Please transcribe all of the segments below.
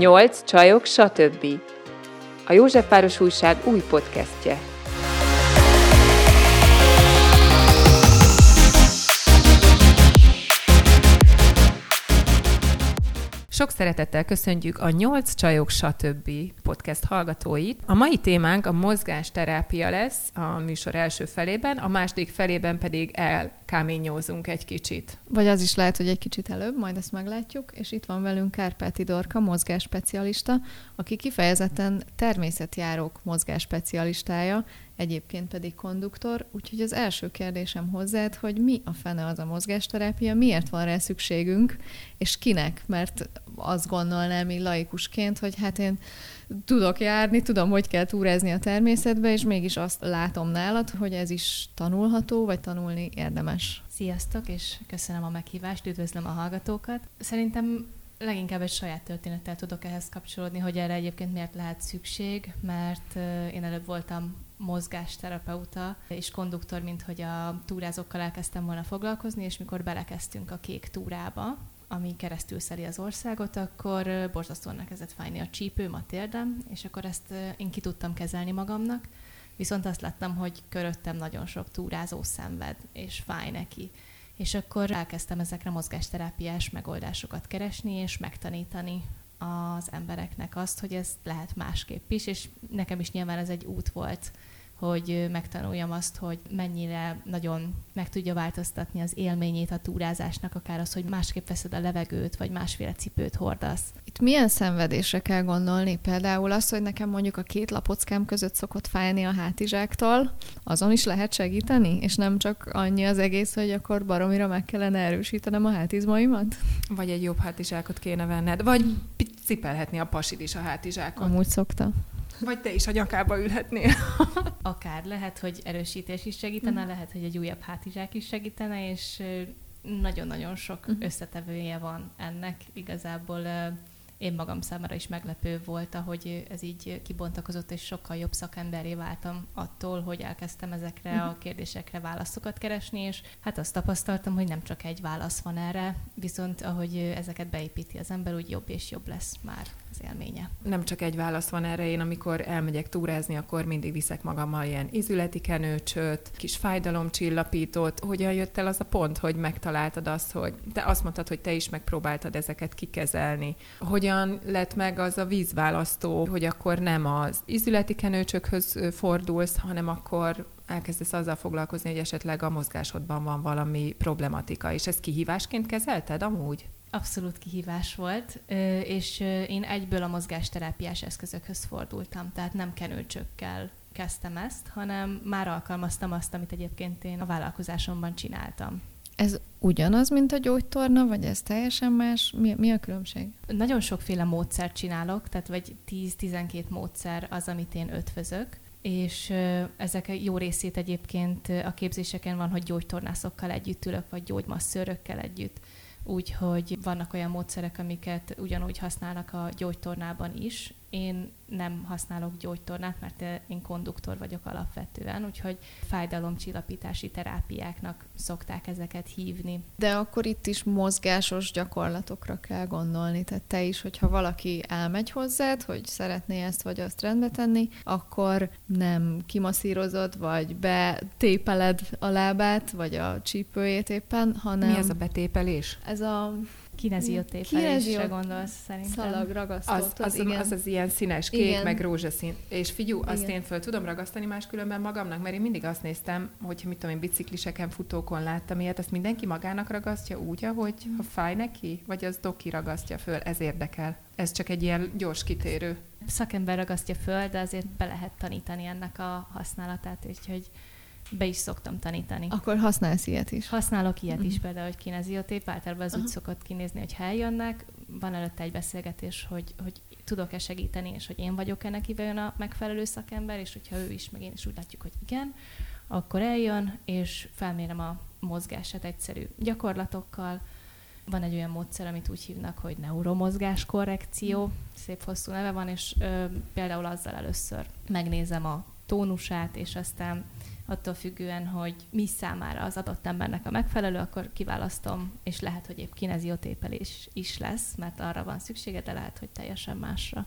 Nyolc csajok, stb. A Józsefváros Újság új podcastje. Sok szeretettel köszöntjük a Nyolc Csajok stb. Podcast hallgatóit. A mai témánk a mozgásterápia lesz a műsor első felében, a második felében pedig elkáményózunk egy kicsit. Vagy az is lehet, hogy egy kicsit előbb, majd ezt meglátjuk, és itt van velünk Kárpáti Dorka, mozgásspecialista, aki kifejezetten természetjárók mozgásspecialistája, egyébként pedig konduktor, úgyhogy az első kérdésem hozzád, hogy mi a fene az a mozgásterápia, miért van rá szükségünk, és kinek, mert azt gondolnám így laikusként, hogy hát én tudok járni, tudom, hogy kell túrázni a természetbe, és mégis azt látom nálad, hogy ez is tanulható, vagy tanulni érdemes. Sziasztok, és köszönöm a meghívást, üdvözlöm a hallgatókat. Szerintem leginkább egy saját történettel tudok ehhez kapcsolódni, hogy erre egyébként miért lehet szükség, mert én előbb voltam mozgásterapeuta és konduktor, mint hogy a túrázókkal elkezdtem volna foglalkozni, és mikor belekezdtünk a kék túrába, ami keresztül szeli az országot, akkor borzasztóan elkezdett fájni a csípőm, a térdem, és akkor ezt én ki tudtam kezelni magamnak, viszont azt láttam, hogy köröttem nagyon sok túrázó szenved, és fáj neki. És akkor elkezdtem ezekre mozgásterápiás megoldásokat keresni, és megtanítani az embereknek azt, hogy ez lehet másképp is, és nekem is nyilván ez egy út volt, hogy megtanuljam azt, hogy mennyire nagyon meg tudja változtatni az élményét a túrázásnak, akár az, hogy másképp veszed a levegőt, vagy másféle cipőt hordasz. Itt milyen szenvedésre kell gondolni? Például az, hogy nekem mondjuk a két lapockám között szokott fájni a hátizsáktól, azon is lehet segíteni? És nem csak annyi az egész, hogy akkor baromira meg kellene erősítenem a hátizmaimat? Vagy egy jobb hátizsákot kéne venned, vagy cipelhetni a pasid is a hátizsákot. Amúgy szokta. Vagy te is a nyakába ülhetnél. Akár lehet, hogy erősítés is segítene, mm. lehet, hogy egy újabb hátizsák is segítene, és nagyon-nagyon sok mm. összetevője van ennek. Igazából én magam számára is meglepő volt, ahogy ez így kibontakozott, és sokkal jobb szakemberé váltam attól, hogy elkezdtem ezekre a kérdésekre válaszokat keresni, és hát azt tapasztaltam, hogy nem csak egy válasz van erre, viszont ahogy ezeket beépíti az ember, úgy jobb és jobb lesz már az élménye. Nem csak egy válasz van erre, én amikor elmegyek túrázni, akkor mindig viszek magammal ilyen izületi kenőcsöt, kis fájdalomcsillapítót. Hogyan jött el az a pont, hogy megtaláltad azt, hogy te azt mondtad, hogy te is megpróbáltad ezeket kikezelni. Hogyan lett meg az a vízválasztó, hogy akkor nem az izületi kenőcsökhöz fordulsz, hanem akkor elkezdesz azzal foglalkozni, hogy esetleg a mozgásodban van valami problematika, és ezt kihívásként kezelted amúgy? Abszolút kihívás volt, és én egyből a mozgásterápiás eszközökhöz fordultam, tehát nem kenőcsökkel kezdtem ezt, hanem már alkalmaztam azt, amit egyébként én a vállalkozásomban csináltam. Ez ugyanaz, mint a gyógytorna, vagy ez teljesen más? Mi, mi a különbség? Nagyon sokféle módszert csinálok, tehát vagy 10-12 módszer az, amit én ötvözök, és ezek jó részét egyébként a képzéseken van, hogy gyógytornászokkal együtt ülök, vagy gyógymasszőrökkel együtt úgyhogy vannak olyan módszerek, amiket ugyanúgy használnak a gyógytornában is. Én nem használok gyógytornát, mert én konduktor vagyok alapvetően, úgyhogy fájdalomcsillapítási terápiáknak szokták ezeket hívni. De akkor itt is mozgásos gyakorlatokra kell gondolni. Tehát te is, hogyha valaki elmegy hozzád, hogy szeretné ezt vagy azt rendbe tenni, akkor nem kimaszírozod, vagy betépeled a lábát, vagy a csípőjét éppen, hanem... Mi ez a betépelés? Ez a Kineziotépelésre gondolsz szerintem. Szalag ragasztott. Az az, az, az, az ilyen színes, kék, igen. meg rózsaszín. És figyú, azt igen. én föl tudom ragasztani máskülönben magamnak, mert én mindig azt néztem, hogy mit tudom én, bicikliseken, futókon láttam ilyet, azt mindenki magának ragasztja úgy, ahogy mm. ha fáj neki, vagy az doki ragasztja föl, ez érdekel. Ez csak egy ilyen gyors kitérő. Szakember ragasztja föl, de azért be lehet tanítani ennek a használatát, úgyhogy be is szoktam tanítani. Akkor használsz ilyet is? Használok ilyet uh-huh. is, például, hogy kineziotép, általában az uh-huh. úgy szokott kinézni, hogy eljönnek, van előtte egy beszélgetés, hogy, hogy tudok-e segíteni, és hogy én vagyok-e neki jön a megfelelő szakember, és hogyha ő is, meg én is úgy látjuk, hogy igen, akkor eljön, és felmérem a mozgását egyszerű gyakorlatokkal. Van egy olyan módszer, amit úgy hívnak, hogy neuromozgás korrekció, szép hosszú neve van, és ö, például azzal először megnézem a tónusát, és aztán attól függően, hogy mi számára az adott embernek a megfelelő, akkor kiválasztom, és lehet, hogy épp kineziotépelés is lesz, mert arra van szüksége, de lehet, hogy teljesen másra.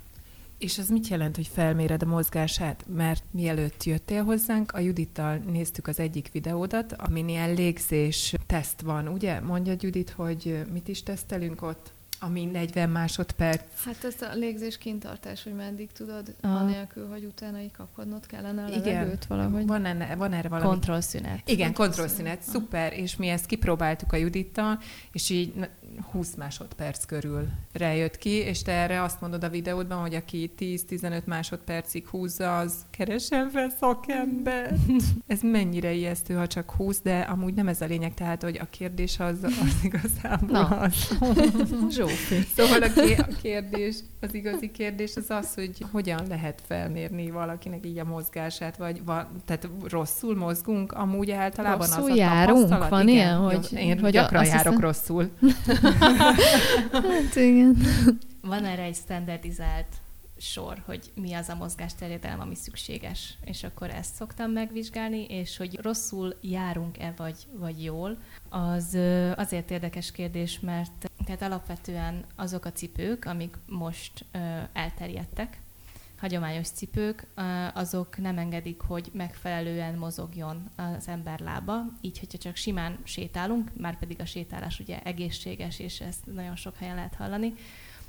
És az mit jelent, hogy felméred a mozgását? Mert mielőtt jöttél hozzánk, a Judittal néztük az egyik videódat, amin ilyen légzés teszt van, ugye? Mondja Judit, hogy mit is tesztelünk ott? Ami 40 másodperc. Hát ez a légzés kintartás, hogy meddig tudod, a... anélkül, hogy utána így kapkodnod kellene a Igen. levegőt valahogy. Van, enne, van erre valami. Kontrollszünet. Igen, kontrollszünet, szuper, és mi ezt kipróbáltuk a Judittal, és így 20 másodperc körül rejött ki, és te erre azt mondod a videódban, hogy aki 10-15 másodpercig húzza, az keresen fel szakember. ez mennyire ijesztő, ha csak 20, de amúgy nem ez a lényeg, tehát, hogy a kérdés az, az igazából Na. az. Zsófi. Szóval a kérdés, az igazi kérdés az az, hogy hogyan lehet felmérni valakinek így a mozgását, vagy va, tehát rosszul mozgunk, amúgy általában rosszul az a járunk, van igen, ilyen, hogy, én hogy gyakran járok hiszem... rosszul. hát igen. Van erre egy standardizált sor, hogy mi az a mozgásterjedelem, ami szükséges. És akkor ezt szoktam megvizsgálni, és hogy rosszul járunk-e vagy, vagy jól, az azért érdekes kérdés, mert tehát alapvetően azok a cipők, amik most elterjedtek, hagyományos cipők, azok nem engedik, hogy megfelelően mozogjon az ember lába. Így, hogyha csak simán sétálunk, már pedig a sétálás ugye egészséges, és ezt nagyon sok helyen lehet hallani,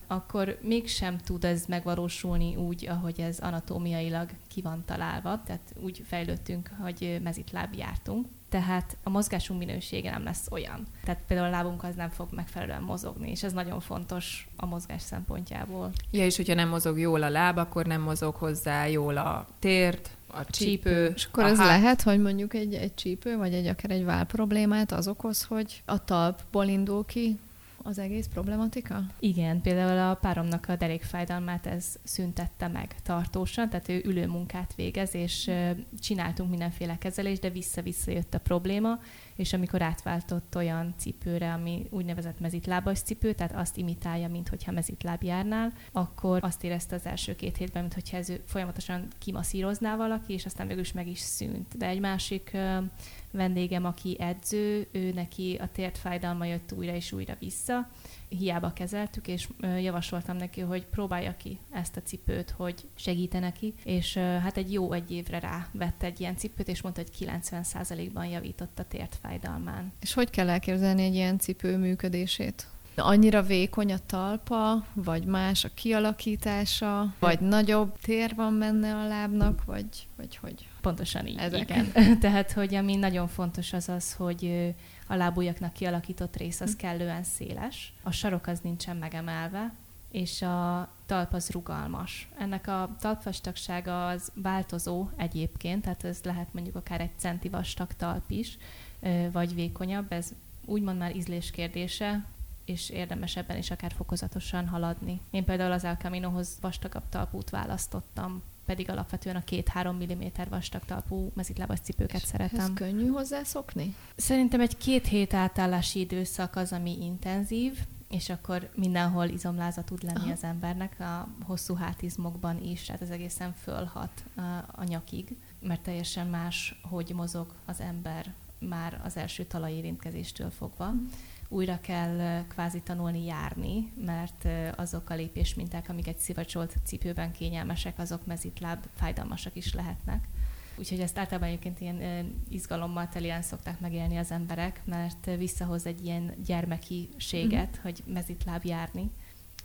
akkor mégsem tud ez megvalósulni úgy, ahogy ez anatómiailag ki van találva, tehát úgy fejlődtünk, hogy mezitláb jártunk. Tehát a mozgásunk minősége nem lesz olyan. Tehát például a lábunk az nem fog megfelelően mozogni, és ez nagyon fontos a mozgás szempontjából. Ja, és hogyha nem mozog jól a láb, akkor nem mozog hozzá jól a tért, a csípő. És akkor ez lehet, hogy mondjuk egy, egy csípő, vagy egy akár egy vál problémát az okoz, hogy a talpból indul ki az egész problematika? Igen, például a páromnak a derékfájdalmát ez szüntette meg tartósan, tehát ő ülő munkát végez, és csináltunk mindenféle kezelést, de vissza-vissza jött a probléma, és amikor átváltott olyan cipőre, ami úgynevezett mezitlábas cipő, tehát azt imitálja, mint hogyha mezitláb járnál, akkor azt érezte az első két hétben, mint hogyha ez folyamatosan kimaszírozná valaki, és aztán végül is meg is szűnt. De egy másik vendégem, aki edző, ő neki a tért fájdalma jött újra és újra vissza, hiába kezeltük, és javasoltam neki, hogy próbálja ki ezt a cipőt, hogy segíte neki, és hát egy jó egy évre rá vett egy ilyen cipőt, és mondta, hogy 90%-ban javított a tért fájdalmán. És hogy kell elképzelni egy ilyen cipő működését? annyira vékony a talpa, vagy más a kialakítása, vagy nagyobb tér van benne a lábnak, vagy, vagy hogy? Pontosan így, Ezek. igen. Tehát, hogy ami nagyon fontos az az, hogy a lábújaknak kialakított rész az hm. kellően széles, a sarok az nincsen megemelve, és a talp az rugalmas. Ennek a talpvastagsága az változó egyébként, tehát ez lehet mondjuk akár egy centi vastag talp is, vagy vékonyabb, ez úgymond már ízlés kérdése, és érdemes ebben is akár fokozatosan haladni. Én például az El Caminohoz vastagabb talpút választottam, pedig alapvetően a 2-3 mm vastag talpú mezitlábas cipőket és szeretem. Ez könnyű hozzászokni? Szerintem egy két hét átállási időszak az, ami intenzív, és akkor mindenhol izomláza tud lenni Aha. az embernek, a hosszú hátizmokban is, tehát ez egészen fölhat a, a nyakig, mert teljesen más, hogy mozog az ember már az első talajérintkezéstől fogva. Mm újra kell kvázi tanulni járni, mert azok a lépésminták, amik egy szivacsolt cipőben kényelmesek, azok mezitláb fájdalmasak is lehetnek. Úgyhogy ezt általában egyébként ilyen izgalommal telien szokták megélni az emberek, mert visszahoz egy ilyen gyermekiséget, mm-hmm. hogy mezitláb járni.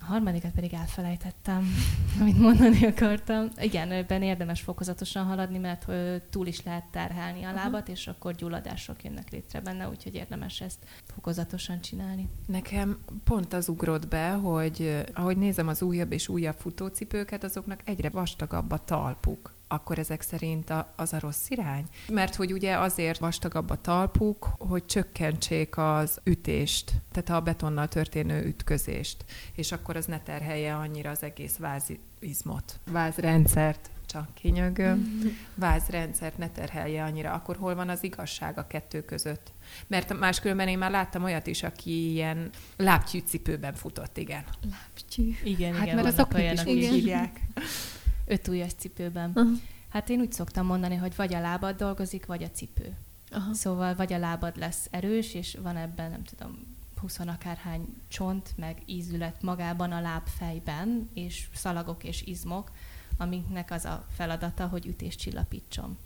A harmadikat pedig elfelejtettem, amit mondani akartam. Igen, ebben érdemes fokozatosan haladni, mert túl is lehet terhelni a lábat, uh-huh. és akkor gyulladások jönnek létre benne, úgyhogy érdemes ezt fokozatosan csinálni. Nekem pont az ugrott be, hogy ahogy nézem az újabb és újabb futócipőket, azoknak egyre vastagabb a talpuk akkor ezek szerint a, az a rossz irány? Mert hogy ugye azért vastagabb a talpuk, hogy csökkentsék az ütést, tehát a betonnal történő ütközést, és akkor az ne terhelje annyira az egész vázizmot, vázrendszert csak kinyögöm, vázrendszert ne terhelje annyira, akkor hol van az igazság a kettő között? Mert máskülönben én már láttam olyat is, aki ilyen lábtyűcipőben futott, igen. Lábtyű. Igen, hát igen. mert azok is úgy hívják öt ujjas cipőben. Uh-huh. Hát én úgy szoktam mondani, hogy vagy a lábad dolgozik, vagy a cipő. Aha. Szóval vagy a lábad lesz erős, és van ebben, nem tudom, 20 akárhány csont, meg ízület magában a lábfejben, és szalagok és izmok, amiknek az a feladata, hogy ütést csillapítson.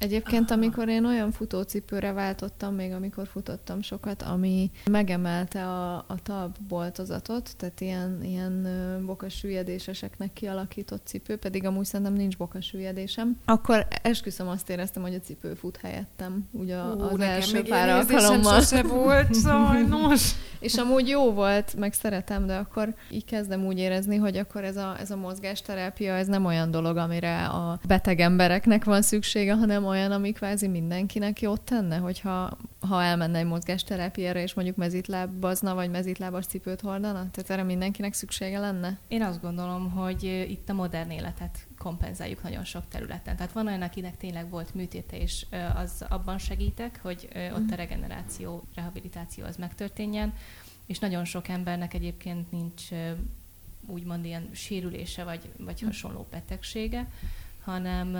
Egyébként, amikor én olyan futócipőre váltottam, még amikor futottam sokat, ami megemelte a, a talpboltozatot, tehát ilyen, ilyen bokasüllyedéseseknek kialakított cipő, pedig amúgy szerintem nincs bokasüllyedésem, akkor esküszöm azt éreztem, hogy a cipő fut helyettem, ugye Ú, az első pár alkalommal. sose volt, sajnos. És amúgy jó volt, meg szeretem, de akkor így kezdem úgy érezni, hogy akkor ez a, ez a mozgásterápia, ez nem olyan dolog, amire a beteg embereknek van szüksége, hanem olyan, ami kvázi mindenkinek jót tenne, hogyha ha elmenne egy mozgásterápiára, és mondjuk mezitlábazna, vagy mezitlábas cipőt hordana? Tehát erre mindenkinek szüksége lenne? Én azt gondolom, hogy itt a modern életet kompenzáljuk nagyon sok területen. Tehát van olyan, akinek tényleg volt műtéte, és az abban segítek, hogy ott a mhm. regeneráció, rehabilitáció az megtörténjen, és nagyon sok embernek egyébként nincs úgymond ilyen sérülése, vagy, vagy mhm. hasonló betegsége, hanem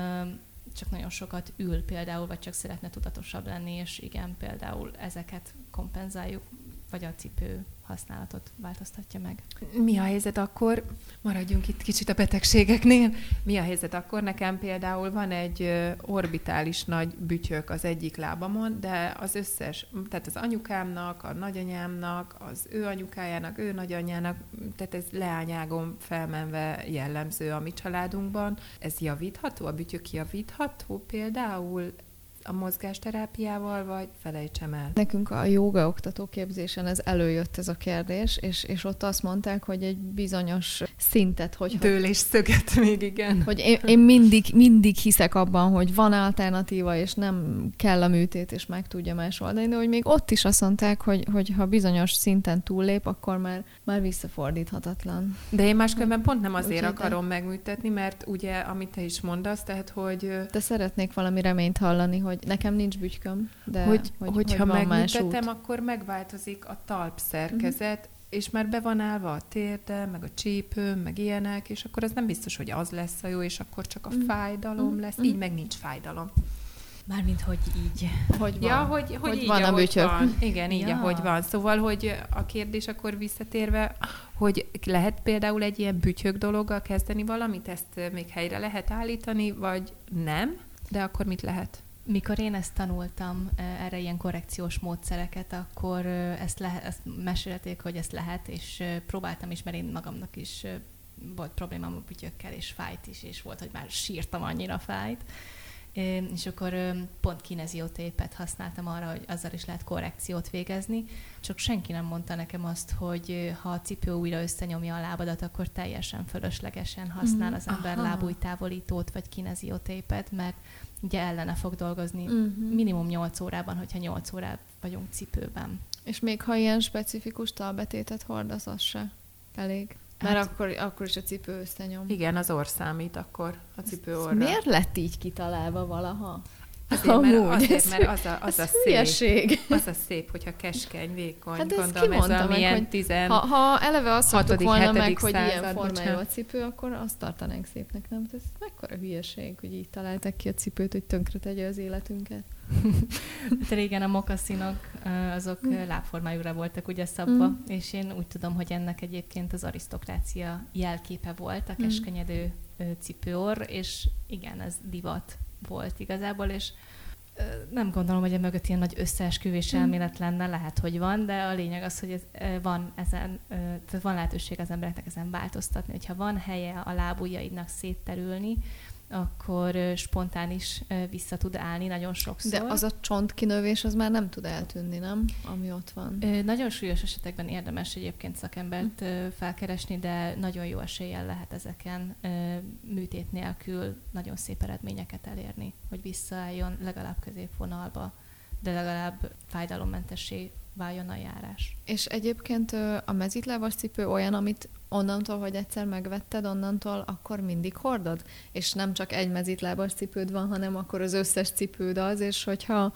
csak nagyon sokat ül például, vagy csak szeretne tudatosabb lenni, és igen, például ezeket kompenzáljuk, vagy a cipő használatot változtatja meg. Mi a helyzet akkor, maradjunk itt kicsit a betegségeknél, mi a helyzet akkor? Nekem például van egy orbitális nagy bütyök az egyik lábamon, de az összes, tehát az anyukámnak, a nagyanyámnak, az ő anyukájának, ő nagyanyának, tehát ez leányágon felmenve jellemző a mi családunkban. Ez javítható? A bütyök javítható például? A mozgásterápiával, vagy felejtsem el? Nekünk a joga oktató képzésen ez előjött ez a kérdés, és, és ott azt mondták, hogy egy bizonyos szintet, hogy... Dőlés szöget még, igen. Hogy én, én mindig, mindig hiszek abban, hogy van alternatíva, és nem kell a műtét, és meg tudja más oldani, de hogy még ott is azt mondták, hogy, hogy ha bizonyos szinten túllép, akkor már, már visszafordíthatatlan. De én máskülönben pont nem azért Úgy akarom de... megműtetni, mert ugye, amit te is mondasz, tehát, hogy... De szeretnék valami reményt hallani, hogy nekem nincs bütyköm, de hogy, hogy, hogyha hogy megműtettem, akkor megváltozik a talpszerkezet, uh-huh. és már be van állva a térde, meg a csípő, meg ilyenek, és akkor az nem biztos, hogy az lesz a jó, és akkor csak a uh-huh. fájdalom uh-huh. lesz. Így meg nincs fájdalom. Mármint, hogy így. Hogy van. Ja, hogy, hogy, hogy így, van a bütyök. Van. Igen, így, ja. ahogy van. Szóval, hogy a kérdés akkor visszatérve, hogy lehet például egy ilyen bütyök dologgal kezdeni valamit, ezt még helyre lehet állítani, vagy nem, de akkor mit lehet? Mikor én ezt tanultam, erre ilyen korrekciós módszereket, akkor ezt, lehet, ezt mesélték, hogy ezt lehet, és próbáltam is, mert én magamnak is volt problémám a bütyökkel, és fájt is, és volt, hogy már sírtam annyira fájt. És akkor pont kineziótépet használtam arra, hogy azzal is lehet korrekciót végezni, csak senki nem mondta nekem azt, hogy ha a cipő újra összenyomja a lábadat, akkor teljesen fölöslegesen használ mhm. az ember lábújtávolítót vagy kineziótépet, mert ugye ellene fog dolgozni uh-huh. minimum 8 órában, hogyha 8 órát vagyunk cipőben. És még ha ilyen specifikus talbetétet hordasz, az se elég. Mert hát, akkor, akkor is a cipő összenyom. Igen, az orr számít akkor, a cipő orra. Miért lett így kitalálva valaha? Azért, mert, azért, mert az a, az a szép, az a szép, hogyha keskeny, vékony, hát gondolom ez a milyen hogy tizen... Ha, ha eleve azt mondtuk volna meg, hogy ilyen formájú a cipő, akkor azt tartanánk szépnek, nem? Ez mekkora hülyeség, hogy így találtak ki a cipőt, hogy tönkre tegye az életünket. hát régen a mokaszinok azok mm. lábformájúra voltak ugye szabva, mm. és én úgy tudom, hogy ennek egyébként az arisztokrácia jelképe volt, a mm. keskenyedő cipőor, és igen, ez divat volt igazából, és nem gondolom, hogy a mögött ilyen nagy összeesküvés hmm. elmélet lenne, lehet, hogy van, de a lényeg az, hogy ez, van ezen, tehát van lehetőség az embereknek ezen változtatni, hogyha van helye a lábujjaidnak szétterülni, akkor spontán is vissza tud állni nagyon sokszor. De az a csontkinövés az már nem tud eltűnni, nem? Ami ott van. Nagyon súlyos esetekben érdemes egyébként szakembert felkeresni, de nagyon jó eséllyel lehet ezeken műtét nélkül nagyon szép eredményeket elérni, hogy visszaálljon legalább középvonalba, de legalább fájdalommentessé váljon a járás. És egyébként a mezitlábas cipő olyan, amit onnantól, hogy egyszer megvetted, onnantól akkor mindig hordod? És nem csak egy mezitlábas cipőd van, hanem akkor az összes cipőd az, és hogyha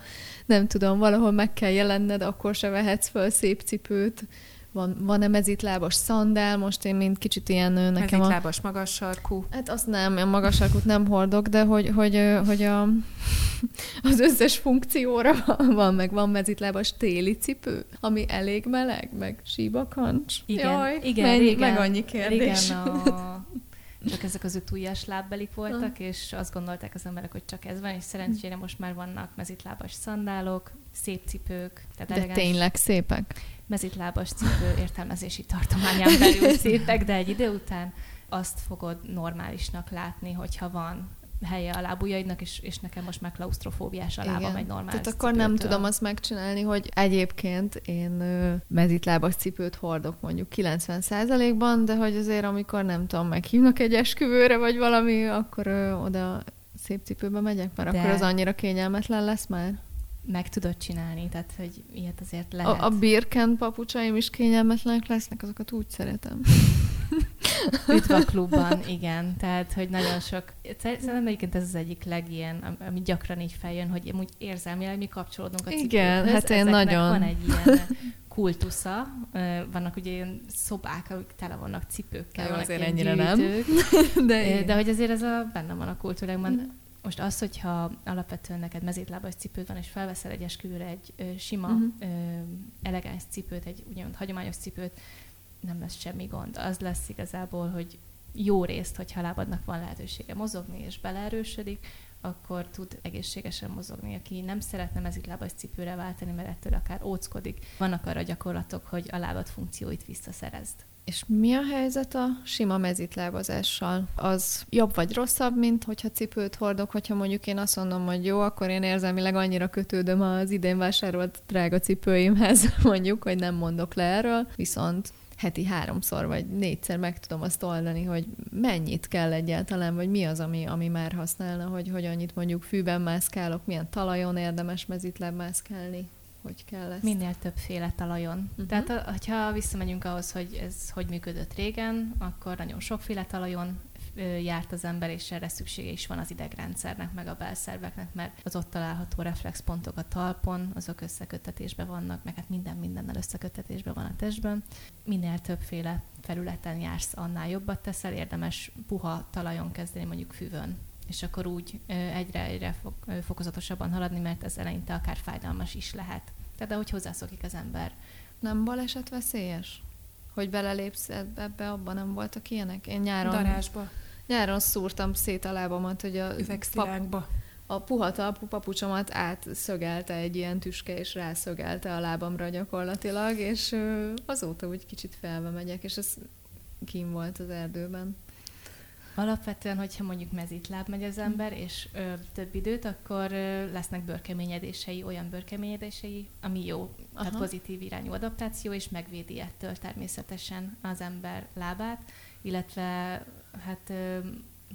nem tudom, valahol meg kell jelenned, akkor se vehetsz föl szép cipőt, van, van-e mezitlábas szandál, most én mind kicsit ilyen nekem Mezitlábas a... magas sarkú. Hát azt nem, a magas sarkút nem hordok, de hogy, hogy, hogy a, az összes funkcióra van, meg van mezitlábas téli cipő, ami elég meleg, meg síbakancs. Igen, Jaj, igen, mennyi, régen, meg annyi kérdés. Igen, a csak ezek az ötújás lábbelik voltak, és azt gondolták az emberek, hogy csak ez van, és szerencsére most már vannak mezitlábas szandálok, szép cipők. Tehát de elegáns, tényleg szépek? Mezitlábas cipő értelmezési tartományán belül szépek, de egy idő után azt fogod normálisnak látni, hogyha van helye a lábujjaidnak, és, és nekem most már klaustrofóbiás a lábam Igen. egy normális Tehát akkor cipőtől. nem tudom azt megcsinálni, hogy egyébként én mezitlábas cipőt hordok mondjuk 90%-ban, de hogy azért amikor nem tudom, meghívnak egy esküvőre, vagy valami, akkor ö, oda szép cipőbe megyek, mert de... akkor az annyira kényelmetlen lesz már meg tudod csinálni, tehát hogy ilyet azért lehet. A, a birken papucsaim is kényelmetlenek lesznek, azokat úgy szeretem. Üdv a klubban, igen. Tehát, hogy nagyon sok... Szerintem egyébként ez az egyik legilyen, ami gyakran így feljön, hogy úgy érzelmileg mi kapcsolódunk a. Igen, hát én nagyon. van egy ilyen kultusza. Vannak ugye ilyen szobák, amik tele vannak cipőkkel. Jó, azért ennyire gyűjtők. nem. De, de hogy azért ez a, benne van a kultúrákban. Most az, hogyha alapvetően neked mezítlábas cipőd van, és felveszel egy esküvőre egy ö, sima, uh-huh. ö, elegáns cipőt, egy úgymond hagyományos cipőt, nem lesz semmi gond. Az lesz igazából, hogy jó részt, hogyha lábadnak van lehetősége mozogni, és beleerősödik, akkor tud egészségesen mozogni. Aki nem szeretne mezitlábas cipőre váltani, mert ettől akár óckodik, vannak arra gyakorlatok, hogy a lábad funkcióit visszaszerezd. És mi a helyzet a sima mezitlábazással? Az jobb vagy rosszabb, mint hogyha cipőt hordok, hogyha mondjuk én azt mondom, hogy jó, akkor én érzelmileg annyira kötődöm az idén vásárolt drága cipőimhez, mondjuk, hogy nem mondok le erről, viszont heti háromszor vagy négyszer meg tudom azt oldani, hogy mennyit kell egyáltalán, vagy mi az, ami, ami már használna, hogy, hogy annyit mondjuk fűben mászkálok, milyen talajon érdemes mezitláb mászkálni hogy kell ezt? Minél többféle talajon. Uh-huh. Tehát, ha visszamegyünk ahhoz, hogy ez hogy működött régen, akkor nagyon sokféle talajon járt az ember, és erre szüksége is van az idegrendszernek, meg a belszerveknek, mert az ott található reflexpontok a talpon, azok összeköttetésben vannak, meg hát minden mindennel összeköttetésben van a testben. Minél többféle felületen jársz, annál jobbat teszel, érdemes puha talajon kezdeni, mondjuk füvön és akkor úgy egyre-egyre fokozatosabban haladni, mert ez eleinte akár fájdalmas is lehet. Tehát ahogy hozzászokik az ember. Nem baleset veszélyes? Hogy belelépsz ebbe, abban nem voltak ilyenek? Én nyáron... Darásba. Nyáron szúrtam szét a lábamat, hogy a... Üvegszilánkba. A puha talpú papucsomat átszögelte egy ilyen tüske, és rászögelte a lábamra gyakorlatilag, és azóta úgy kicsit felve megyek, és ez kim volt az erdőben. Alapvetően, hogyha mondjuk mezitláb megy az ember, és ö, több időt, akkor ö, lesznek bőrkeményedései, olyan bőrkeményedései, ami jó, Aha. tehát pozitív irányú adaptáció, és megvédi ettől természetesen az ember lábát, illetve hát ö,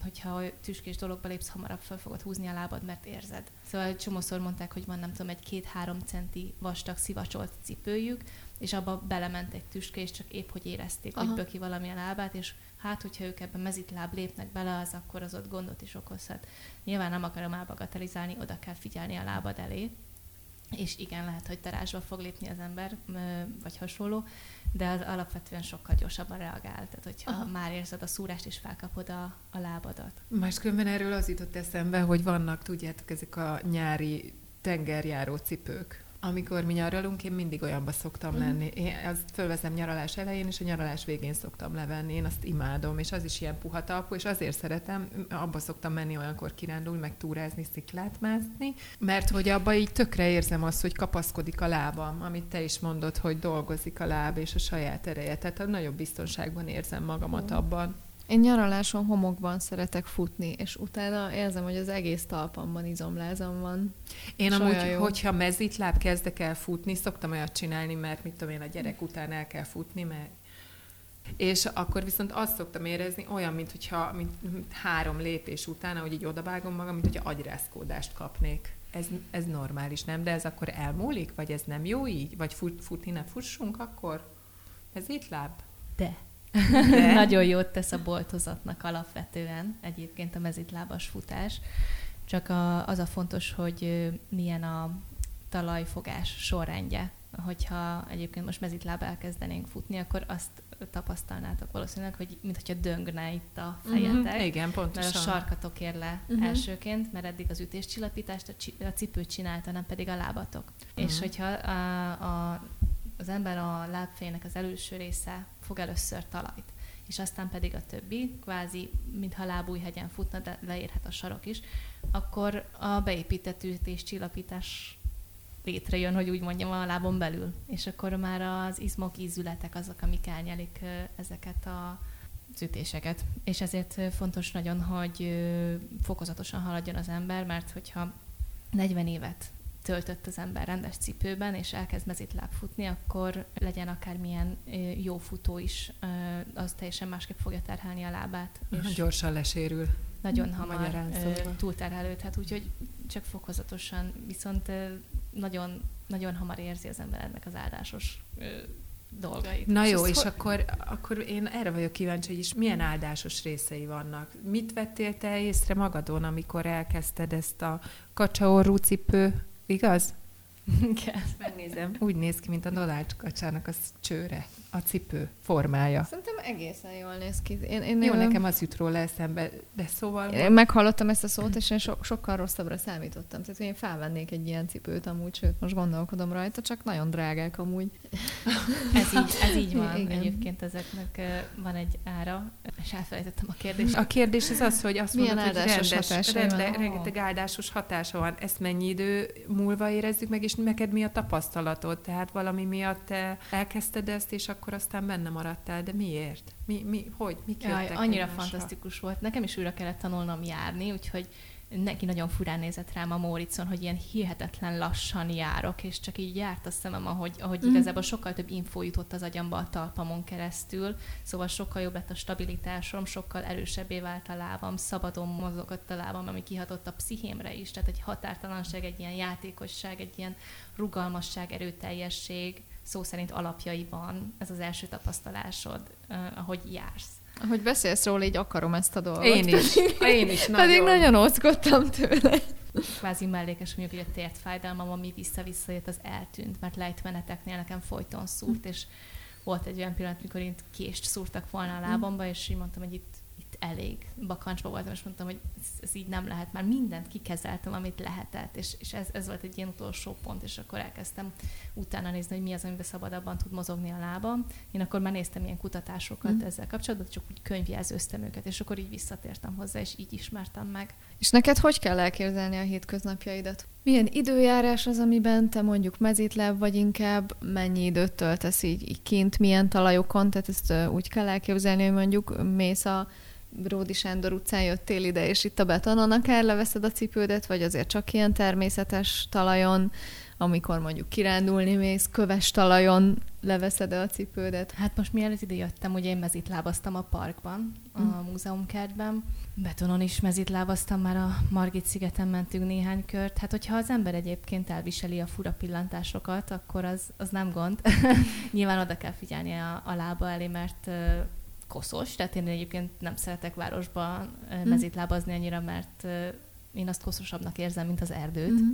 hogyha tüskés dologba lépsz, hamarabb fel fogod húzni a lábad, mert érzed. Szóval csomószor mondták, hogy van nem tudom, egy két-három centi vastag szivacsolt cipőjük, és abba belement egy tüske, és csak épp hogy érezték, Aha. hogy böki valamilyen lábát, és hát, hogyha ők ebben mezitláb lépnek bele, az akkor az ott gondot is okozhat. Nyilván nem akarom elbagatelizálni, oda kell figyelni a lábad elé, és igen, lehet, hogy darázsba fog lépni az ember, vagy hasonló, de az alapvetően sokkal gyorsabban reagál. Tehát, hogyha Aha. már érzed a szúrást, és felkapod a, a lábadat. Máskülönben erről az jutott eszembe, hogy vannak, tudjátok, ezek a nyári tengerjáró cipők, amikor mi nyaralunk, én mindig olyanba szoktam mm. lenni. Én azt fölvezem nyaralás elején, és a nyaralás végén szoktam levenni. Én azt imádom, és az is ilyen puha talpú, és azért szeretem, abba szoktam menni olyankor kirándulni, meg túrázni, sziklát mászni, mert hogy abba így tökre érzem azt, hogy kapaszkodik a lábam, amit te is mondod, hogy dolgozik a láb és a saját ereje. Tehát a nagyobb biztonságban érzem magamat mm. abban. Én nyaraláson homokban szeretek futni, és utána érzem, hogy az egész talpamban izomlázam van. Én amúgy, jó. hogyha mezitláb kezdek el futni, szoktam olyat csinálni, mert mit tudom én, a gyerek után el kell futni, mert és akkor viszont azt szoktam érezni, olyan, mint hogyha mint három lépés után, ahogy így odabágom magam, mint hogyha agyrázkódást kapnék. Ez, ez normális, nem? De ez akkor elmúlik? Vagy ez nem jó így? Vagy fut, futni ne fussunk akkor? Ez itt láb? De. Nagyon jót tesz a boltozatnak alapvetően egyébként a mezitlábas futás. Csak a, az a fontos, hogy milyen a talajfogás sorrendje hogyha egyébként most mezitláb elkezdenénk futni, akkor azt tapasztalnátok valószínűleg, hogy mintha döngne itt a mhm. fejetek. Uh-huh, igen, pontosan. Mert a sarkatok ér le uh-huh. elsőként, mert eddig az ütéscsillapítást a, csi- a cipőt csinálta, nem pedig a lábatok. Uh-huh. És hogyha a, a, az ember a lábfejének az előső része fog először talajt, és aztán pedig a többi, kvázi, mintha lábújhegyen futna, de leérhet a sarok is, akkor a beépített ütés csillapítás létrejön, hogy úgy mondjam, a lábon belül. És akkor már az izmok, ízületek azok, amik elnyelik ezeket a ütéseket. És ezért fontos nagyon, hogy fokozatosan haladjon az ember, mert hogyha 40 évet töltött az ember rendes cipőben, és elkezd mezitláb futni, akkor legyen akármilyen jó futó is, az teljesen másképp fogja terhelni a lábát. És Gyorsan lesérül. Nagyon hamar túlterhelődhet, úgyhogy csak fokozatosan, viszont nagyon, nagyon hamar érzi az ember ennek az áldásos dolgait. Na jó, és, és akkor, akkor én erre vagyok kíváncsi, hogy is milyen áldásos részei vannak. Mit vettél te észre magadon, amikor elkezdted ezt a kacsaorrú cipő, igaz? Igen. Megnézem. Úgy néz ki, mint a Donald kacsának a csőre a cipő formája. Szerintem egészen jól néz ki. Én, én Jó, nekem az jut róla eszembe, de szóval... Én meghallottam ezt a szót, és én so, sokkal rosszabbra számítottam. Tehát én felvennék egy ilyen cipőt amúgy, sőt, most gondolkodom rajta, csak nagyon drágák amúgy. ez így, ez így van. Igen. Egyébként ezeknek van egy ára, és elfelejtettem a kérdést. A kérdés az az, hogy azt Milyen mondod, hogy rendes, rende, rengeteg áldásos hatása van. Ezt mennyi idő múlva érezzük meg, és neked mi a tapasztalatod? Tehát valami miatt te elkezdted ezt, és akkor aztán benne maradtál, de miért? Mi, mi, hogy? Mi Jaj, annyira egymásra? fantasztikus volt. Nekem is újra kellett tanulnom járni, úgyhogy neki nagyon furán nézett rám a Móricon, hogy ilyen hihetetlen lassan járok, és csak így járt a szemem, ahogy, ahogy mm. igazából sokkal több info jutott az agyamba a talpamon keresztül, szóval sokkal jobb lett a stabilitásom, sokkal erősebbé vált a lábam, szabadon mozogott a lábam, ami kihatott a pszichémre is, tehát egy határtalanság, egy ilyen játékosság, egy ilyen rugalmasság, erőteljesség, szó szerint alapjaiban ez az első tapasztalásod, ahogy jársz. Ahogy beszélsz róla, így akarom ezt a dolgot. Én is. Én is nagyon. Pedig nagyon óckodtam tőle. Kvázi mellékes mondjuk, hogy a tért fájdalmam, ami vissza-vissza jött, az eltűnt, mert lejtmeneteknél nekem folyton szúrt, és volt egy olyan pillanat, mikor én kést szúrtak volna a lábamba, és így mondtam, hogy itt elég. Bakancsba voltam, és mondtam, hogy ez, ez így nem lehet. Már mindent kikezeltem, amit lehetett, és, és ez, ez volt egy ilyen utolsó pont, és akkor elkezdtem utána nézni, hogy mi az, amiben szabadabban tud mozogni a lábam. Én akkor már néztem ilyen kutatásokat mm. ezzel kapcsolatban, csak úgy könyvjelzőztem őket, és akkor így visszatértem hozzá, és így ismertem meg. És neked hogy kell elképzelni a hétköznapjaidat? Milyen időjárás az, amiben te mondjuk mezítláb, vagy inkább mennyi időt töltesz így, így kint, milyen talajokon, tehát ezt úgy kell elképzelni, hogy mondjuk mész a Bródi Sándor utcán jöttél ide, és itt a betonon akár leveszed a cipődet, vagy azért csak ilyen természetes talajon, amikor mondjuk kirándulni mész, köves talajon leveszed a cipődet? Hát most mielőtt ide jöttem, ugye én mezitlábaztam a parkban, a mm. múzeumkertben. Betonon is mezitlábaztam, már a Margit szigeten mentünk néhány kört. Hát hogyha az ember egyébként elviseli a fura pillantásokat, akkor az, az nem gond. Nyilván oda kell figyelni a, a lába elé, mert koszos, tehát én egyébként nem szeretek városba mm. mezitlábazni annyira, mert én azt koszosabbnak érzem, mint az erdőt. Mm.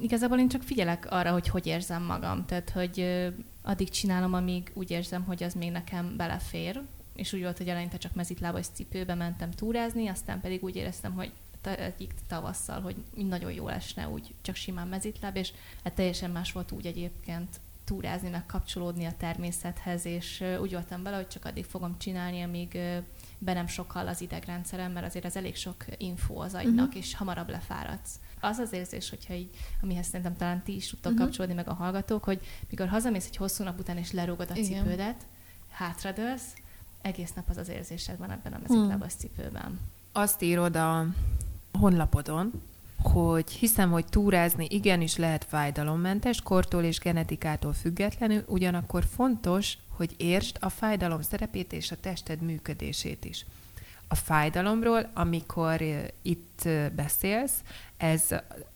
Igazából én csak figyelek arra, hogy hogy érzem magam, tehát hogy addig csinálom, amíg úgy érzem, hogy az még nekem belefér, és úgy volt, hogy eleinte csak mezitlábas cipőbe mentem túrázni, aztán pedig úgy éreztem, hogy egyik tavasszal, hogy nagyon jó esne úgy csak simán mezitláb, és hát teljesen más volt úgy egyébként túrázni, meg kapcsolódni a természethez, és úgy voltam bele, hogy csak addig fogom csinálni, amíg be nem sokkal az idegrendszerem, mert azért ez elég sok info az agynak, uh-huh. és hamarabb lefáradsz. Az az érzés, hogyha így, amihez szerintem talán ti is tudtok uh-huh. kapcsolódni, meg a hallgatók, hogy mikor hazamész egy hosszú nap után, és lerúgod a Igen. cipődet, hátradőlsz, egész nap az az érzésed van ebben a mezitlábas hmm. cipőben. Azt írod a honlapodon, hogy hiszem, hogy túrázni igenis lehet fájdalommentes, kortól és genetikától függetlenül, ugyanakkor fontos, hogy értsd a fájdalom szerepét és a tested működését is. A fájdalomról, amikor itt beszélsz, ez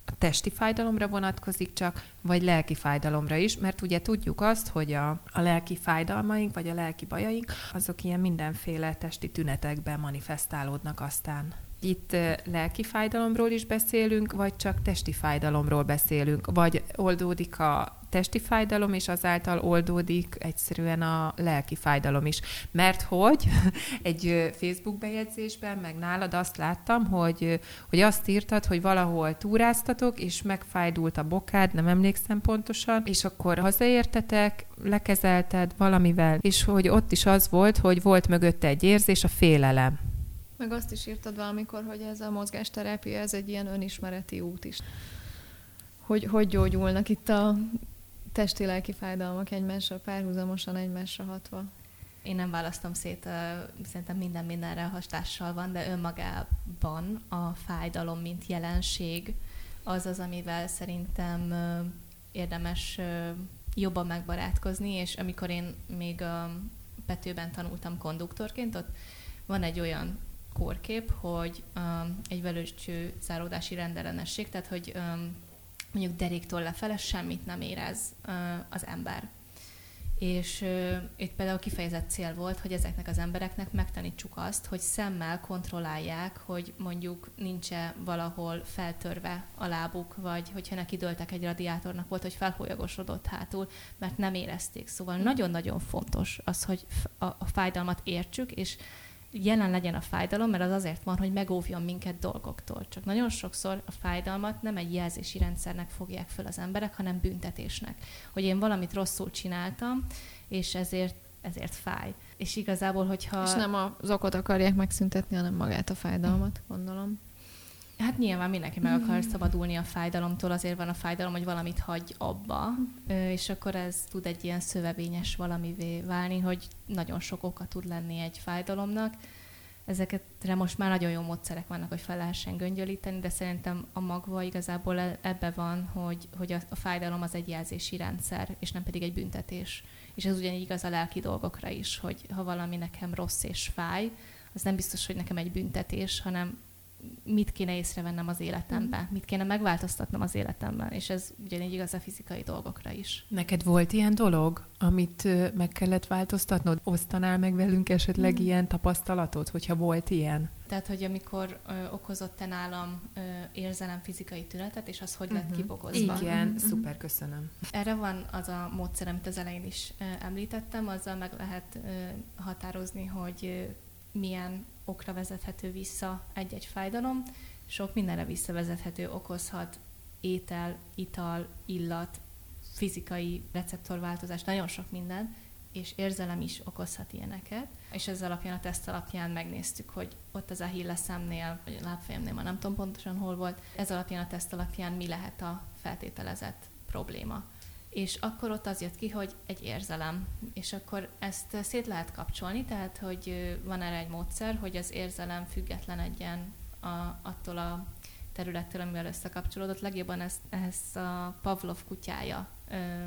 a testi fájdalomra vonatkozik csak, vagy lelki fájdalomra is, mert ugye tudjuk azt, hogy a, a lelki fájdalmaink, vagy a lelki bajaink, azok ilyen mindenféle testi tünetekben manifestálódnak aztán itt lelki fájdalomról is beszélünk, vagy csak testi fájdalomról beszélünk, vagy oldódik a testi fájdalom, és azáltal oldódik egyszerűen a lelki fájdalom is. Mert hogy egy Facebook bejegyzésben, meg nálad azt láttam, hogy, hogy azt írtad, hogy valahol túráztatok, és megfájdult a bokád, nem emlékszem pontosan, és akkor hazaértetek, lekezelted valamivel, és hogy ott is az volt, hogy volt mögötte egy érzés, a félelem. Meg azt is írtad valamikor, hogy ez a mozgásterápia, ez egy ilyen önismereti út is. Hogy, hogy gyógyulnak itt a testi-lelki fájdalmak egymásra párhuzamosan, egymásra hatva? Én nem választom szét, szerintem minden mindenre hatással van, de önmagában a fájdalom, mint jelenség, az az, amivel szerintem érdemes jobban megbarátkozni, és amikor én még a Petőben tanultam konduktorként, ott van egy olyan kórkép, hogy um, egy velőcső záródási rendellenesség, tehát hogy um, mondjuk deréktől lefele semmit nem érez uh, az ember. És uh, itt például kifejezett cél volt, hogy ezeknek az embereknek megtanítsuk azt, hogy szemmel kontrollálják, hogy mondjuk nincs-e valahol feltörve a lábuk, vagy hogyha neki döltek egy radiátornak volt, hogy felhólyagosodott hátul, mert nem érezték. Szóval nagyon-nagyon fontos az, hogy a, a fájdalmat értsük, és jelen legyen a fájdalom, mert az azért van, hogy megóvjon minket dolgoktól. Csak nagyon sokszor a fájdalmat nem egy jelzési rendszernek fogják föl az emberek, hanem büntetésnek. Hogy én valamit rosszul csináltam, és ezért ezért fáj. És igazából, hogyha... És nem az okot akarják megszüntetni, hanem magát a fájdalmat, gondolom. Hát nyilván mindenki meg akar mm. szabadulni a fájdalomtól, azért van a fájdalom, hogy valamit hagy abba, és akkor ez tud egy ilyen szövevényes valamivé válni, hogy nagyon sok oka tud lenni egy fájdalomnak. Ezekre most már nagyon jó módszerek vannak, hogy fel lehessen göngyölíteni, de szerintem a magva igazából e-, ebbe van, hogy, hogy a, a fájdalom az egy jelzési rendszer, és nem pedig egy büntetés. És ez ugyanígy igaz a lelki dolgokra is, hogy ha valami nekem rossz és fáj, az nem biztos, hogy nekem egy büntetés, hanem mit kéne észrevennem az életemben, mm. mit kéne megváltoztatnom az életemben, és ez ugyanígy igaz a fizikai dolgokra is. Neked volt ilyen dolog, amit meg kellett változtatnod? Osztanál meg velünk esetleg mm. ilyen tapasztalatot, hogyha volt ilyen? Tehát, hogy amikor ö, okozott-e nálam ö, érzelem fizikai tünetet, és az hogy lett uh-huh. kibogozva. Igen, uh-huh. szuper, köszönöm. Erre van az a módszer, amit az elején is ö, említettem, azzal meg lehet ö, határozni, hogy ö, milyen okra vezethető vissza egy-egy fájdalom, sok mindenre visszavezethető, okozhat étel, ital, illat, fizikai receptorváltozás, nagyon sok minden, és érzelem is okozhat ilyeneket. És ez alapján, a teszt alapján megnéztük, hogy ott az szemnél, vagy a lábfejemnél, már nem tudom pontosan hol volt, ez alapján a teszt alapján mi lehet a feltételezett probléma és akkor ott az jött ki, hogy egy érzelem, és akkor ezt szét lehet kapcsolni, tehát hogy van erre egy módszer, hogy az érzelem független egyen a, attól a területtől, amivel összekapcsolódott. Legjobban ezt, ezt a Pavlov kutyája ö,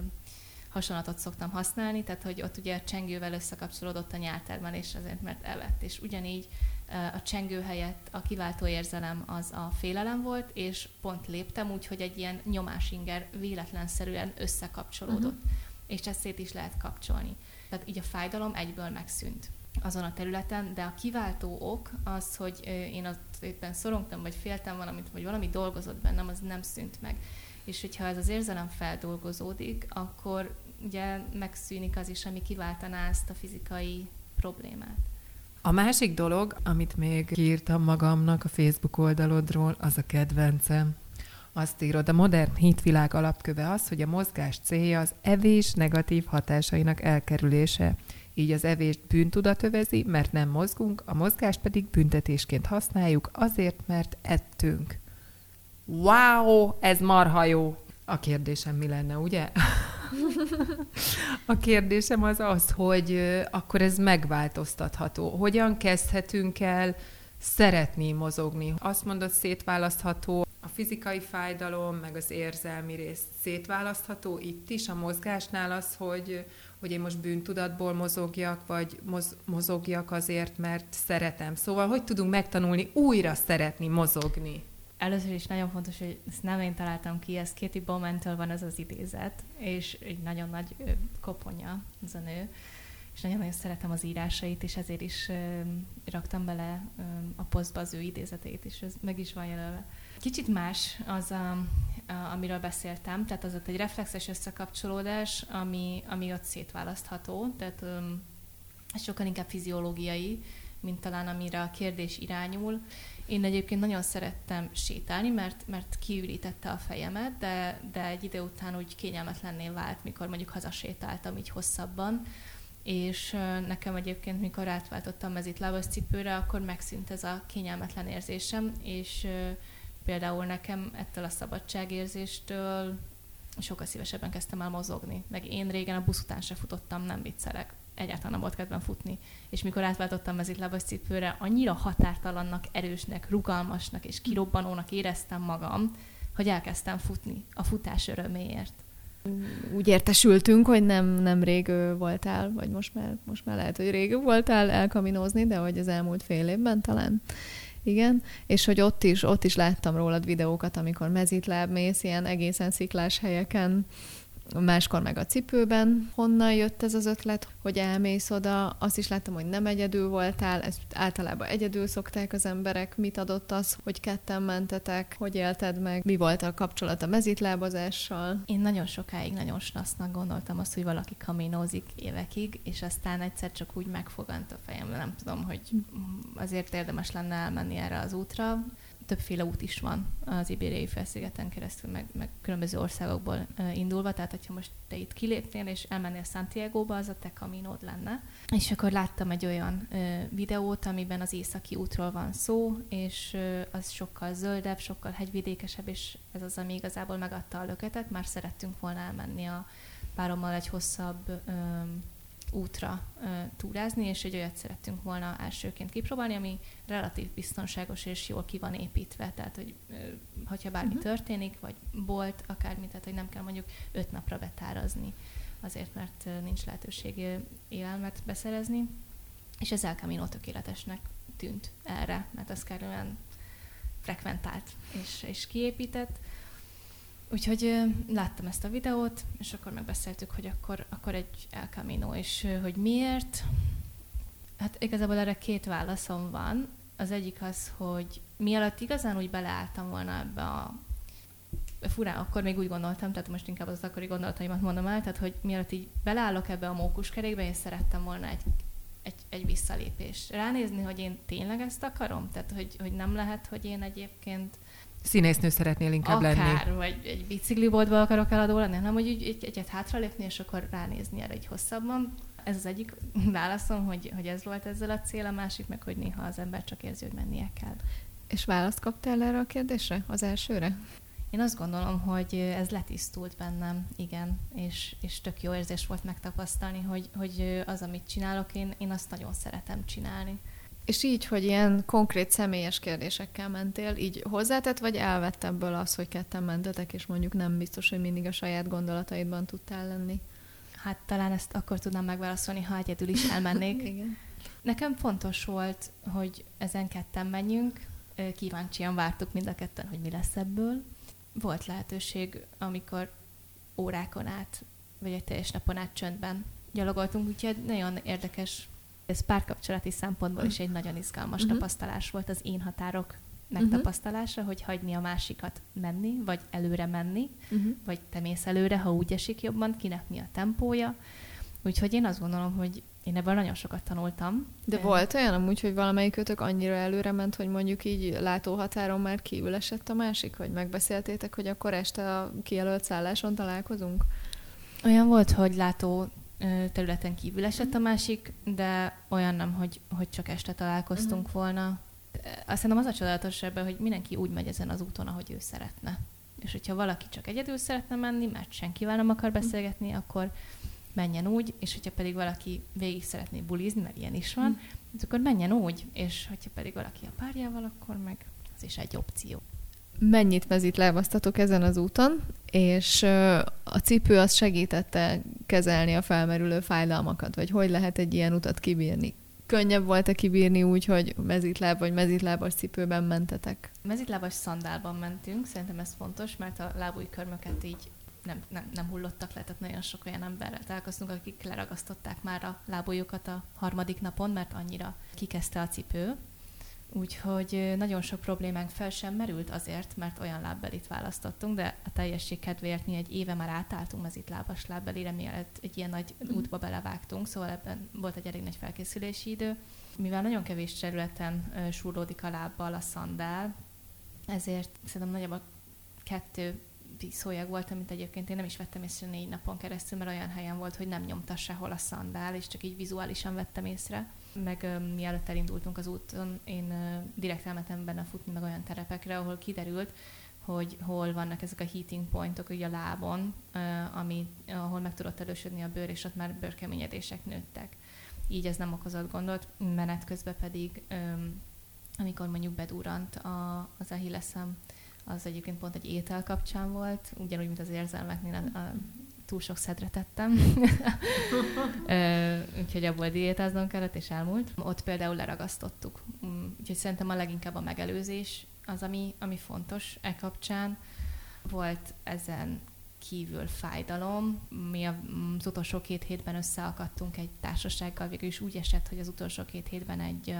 hasonlatot szoktam használni, tehát hogy ott ugye a csengővel összekapcsolódott a nyáltermelés azért, mert evett, és ugyanígy a csengő helyett a kiváltó érzelem az a félelem volt, és pont léptem úgy, hogy egy ilyen nyomásinger véletlenszerűen összekapcsolódott. Uh-huh. És ezt szét is lehet kapcsolni. Tehát így a fájdalom egyből megszűnt azon a területen, de a kiváltó ok az, hogy én ott éppen szorongtam, vagy féltem valamit, vagy valami dolgozott bennem, az nem szűnt meg. És hogyha ez az érzelem feldolgozódik, akkor ugye megszűnik az is, ami kiváltaná ezt a fizikai problémát. A másik dolog, amit még írtam magamnak a Facebook oldalodról, az a kedvencem. Azt írod, a modern hitvilág alapköve az, hogy a mozgás célja az evés negatív hatásainak elkerülése. Így az evést bűntudat övezi, mert nem mozgunk, a mozgást pedig büntetésként használjuk, azért, mert ettünk. Wow, ez marha jó! A kérdésem mi lenne, ugye? A kérdésem az az, hogy akkor ez megváltoztatható. Hogyan kezdhetünk el szeretni mozogni? Azt mondod, szétválasztható a fizikai fájdalom, meg az érzelmi rész szétválasztható itt is, a mozgásnál az, hogy, hogy én most bűntudatból mozogjak, vagy moz, mozogjak azért, mert szeretem. Szóval, hogy tudunk megtanulni újra szeretni, mozogni? Először is nagyon fontos, hogy ezt nem én találtam ki, ez Katie Bowman-től van ez az idézet, és egy nagyon nagy koponya ez a nő, és nagyon-nagyon szeretem az írásait, és ezért is raktam bele a posztba az ő idézetét, és ez meg is van jelölve. Kicsit más az, a, a, amiről beszéltem, tehát az ott egy reflexes összekapcsolódás, ami, ami ott szétválasztható, tehát um, sokkal inkább fiziológiai, mint talán amire a kérdés irányul. Én egyébként nagyon szerettem sétálni, mert, mert kiürítette a fejemet, de, de egy idő után úgy kényelmetlenné vált, mikor mondjuk hazasétáltam így hosszabban, és nekem egyébként, mikor átváltottam mezitlábas cipőre, akkor megszűnt ez a kényelmetlen érzésem, és például nekem ettől a szabadságérzéstől sokkal szívesebben kezdtem el mozogni. Meg én régen a busz után se futottam, nem viccelek egyáltalán volt kedvem futni. És mikor átváltottam mezitlábas cipőre, annyira határtalannak, erősnek, rugalmasnak és kirobbanónak éreztem magam, hogy elkezdtem futni a futás öröméért. Úgy értesültünk, hogy nem, nem rég voltál, vagy most már, most már lehet, hogy rég voltál elkaminózni, de hogy az elmúlt fél évben talán. Igen, és hogy ott is, ott is láttam rólad videókat, amikor mezitláb mész, ilyen egészen sziklás helyeken, máskor meg a cipőben. Honnan jött ez az ötlet, hogy elmész oda? Azt is láttam, hogy nem egyedül voltál, ezt általában egyedül szokták az emberek. Mit adott az, hogy ketten mentetek? Hogy élted meg? Mi volt a kapcsolat a mezitlábozással? Én nagyon sokáig nagyon snasznak gondoltam azt, hogy valaki kaminózik évekig, és aztán egyszer csak úgy megfogant a fejem, nem tudom, hogy azért érdemes lenne elmenni erre az útra többféle út is van az Ibériai felszigeten keresztül, meg, meg különböző országokból indulva, tehát hogyha most te itt kilépnél és elmennél Santiago-ba, az a te kaminód lenne. És akkor láttam egy olyan videót, amiben az északi útról van szó, és az sokkal zöldebb, sokkal hegyvidékesebb, és ez az, ami igazából megadta a löketet, már szerettünk volna elmenni a párommal egy hosszabb útra túrázni, és egy olyat szerettünk volna elsőként kipróbálni, ami relatív biztonságos és jól ki van építve, tehát hogy hogyha bármi uh-huh. történik, vagy bolt, akármi, tehát hogy nem kell mondjuk öt napra betárazni, azért, mert nincs lehetőség élelmet beszerezni, és ez El Camino tökéletesnek tűnt erre, mert az kellően frekventált és, és kiépített. Úgyhogy láttam ezt a videót, és akkor megbeszéltük, hogy akkor, akkor egy El Camino, és hogy miért. Hát igazából erre két válaszom van. Az egyik az, hogy mielőtt igazán úgy beleálltam volna ebbe a furán, akkor még úgy gondoltam, tehát most inkább az akkori gondolataimat mondom el, tehát hogy mielőtt így beleállok ebbe a mókuskerékbe, én szerettem volna egy, egy, egy visszalépés. Ránézni, hogy én tényleg ezt akarom? Tehát, hogy, hogy nem lehet, hogy én egyébként Színésznő szeretnél inkább Akár, lenni. Akár, vagy egy bicikliboltba akarok eladó lenni, hanem hogy egy, egyet hátralépni, és akkor ránézni erre egy hosszabban. Ez az egyik válaszom, hogy, hogy ez volt ezzel a cél, a másik meg, hogy néha az ember csak érzi, hogy mennie kell. És választ kaptál erre a kérdésre, az elsőre? Én azt gondolom, hogy ez letisztult bennem, igen, és, és tök jó érzés volt megtapasztalni, hogy, hogy az, amit csinálok, én, én azt nagyon szeretem csinálni. És így, hogy ilyen konkrét személyes kérdésekkel mentél, így hozzátett, vagy elvett ebből az, hogy ketten mentetek, és mondjuk nem biztos, hogy mindig a saját gondolataidban tudtál lenni? Hát talán ezt akkor tudnám megválaszolni, ha egyedül is elmennék. Igen. Nekem fontos volt, hogy ezen ketten menjünk, kíváncsian vártuk mind a ketten, hogy mi lesz ebből. Volt lehetőség, amikor órákon át, vagy egy teljes napon át csöndben gyalogoltunk, úgyhogy nagyon érdekes ez párkapcsolati szempontból is egy nagyon izgalmas uh-huh. tapasztalás volt az én határok megtapasztalása, uh-huh. hogy hagyni a másikat menni, vagy előre menni, uh-huh. vagy te mész előre, ha úgy esik jobban, kinek mi a tempója. Úgyhogy én azt gondolom, hogy én ebből nagyon sokat tanultam. De volt olyan amúgy, hogy valamelyikőtök annyira előre ment, hogy mondjuk így látóhatáron már kívül esett a másik, hogy megbeszéltétek, hogy akkor este a kijelölt szálláson találkozunk? Olyan volt, hogy látó területen kívül esett a másik, de olyan nem, hogy, hogy csak este találkoztunk uh-huh. volna. Azt hiszem az a csodálatos ebben, hogy mindenki úgy megy ezen az úton, ahogy ő szeretne. És hogyha valaki csak egyedül szeretne menni, mert senkivel nem akar mhm. beszélgetni, uh-huh. akkor menjen úgy, és hogyha pedig valaki végig szeretné bulizni, mert ilyen is van, uh-huh. akkor menjen úgy, és hogyha pedig valaki a párjával, akkor meg az is egy opció mennyit mezit lábasztatok ezen az úton, és a cipő az segítette kezelni a felmerülő fájdalmakat, vagy hogy lehet egy ilyen utat kibírni? Könnyebb volt-e kibírni úgy, hogy mezitláb vagy mezitlábas cipőben mentetek? Mezitlábas szandálban mentünk, szerintem ez fontos, mert a lábúj körmöket így nem, nem, nem hullottak le, tehát nagyon sok olyan emberrel találkoztunk, akik leragasztották már a lábújukat a harmadik napon, mert annyira kikezdte a cipő Úgyhogy nagyon sok problémánk fel sem merült azért, mert olyan lábbelit választottunk, de a teljesség kedvéért mi egy éve már átálltunk mezitlábas lábbelire, mielőtt egy ilyen nagy mm. útba belevágtunk, szóval ebben volt egy elég nagy felkészülési idő. Mivel nagyon kevés területen súrlódik a lábbal a szandál, ezért szerintem nagyjából kettő szójag volt, amit egyébként én nem is vettem észre négy napon keresztül, mert olyan helyen volt, hogy nem nyomta sehol a szandál, és csak így vizuálisan vettem észre. Meg mielőtt elindultunk az úton, én direkt elmentem benne futni meg olyan terepekre, ahol kiderült, hogy hol vannak ezek a heating pointok ugye a lábon, ami, ahol meg tudott elősödni a bőr, és ott már bőrkeményedések nőttek. Így ez nem okozott gondot, menet közben pedig, amikor mondjuk bedurant a, az Achilleszem, az egyébként pont egy étel kapcsán volt, ugyanúgy, mint az érzelmeknél a, a, túl sok szedre tettem. úgyhogy abból diétáznom kellett, és elmúlt. Ott például leragasztottuk. Mm, úgyhogy szerintem a leginkább a megelőzés az, ami, ami fontos e kapcsán. Volt ezen kívül fájdalom. Mi az utolsó két hétben összeakadtunk egy társasággal, végül is úgy esett, hogy az utolsó két hétben egy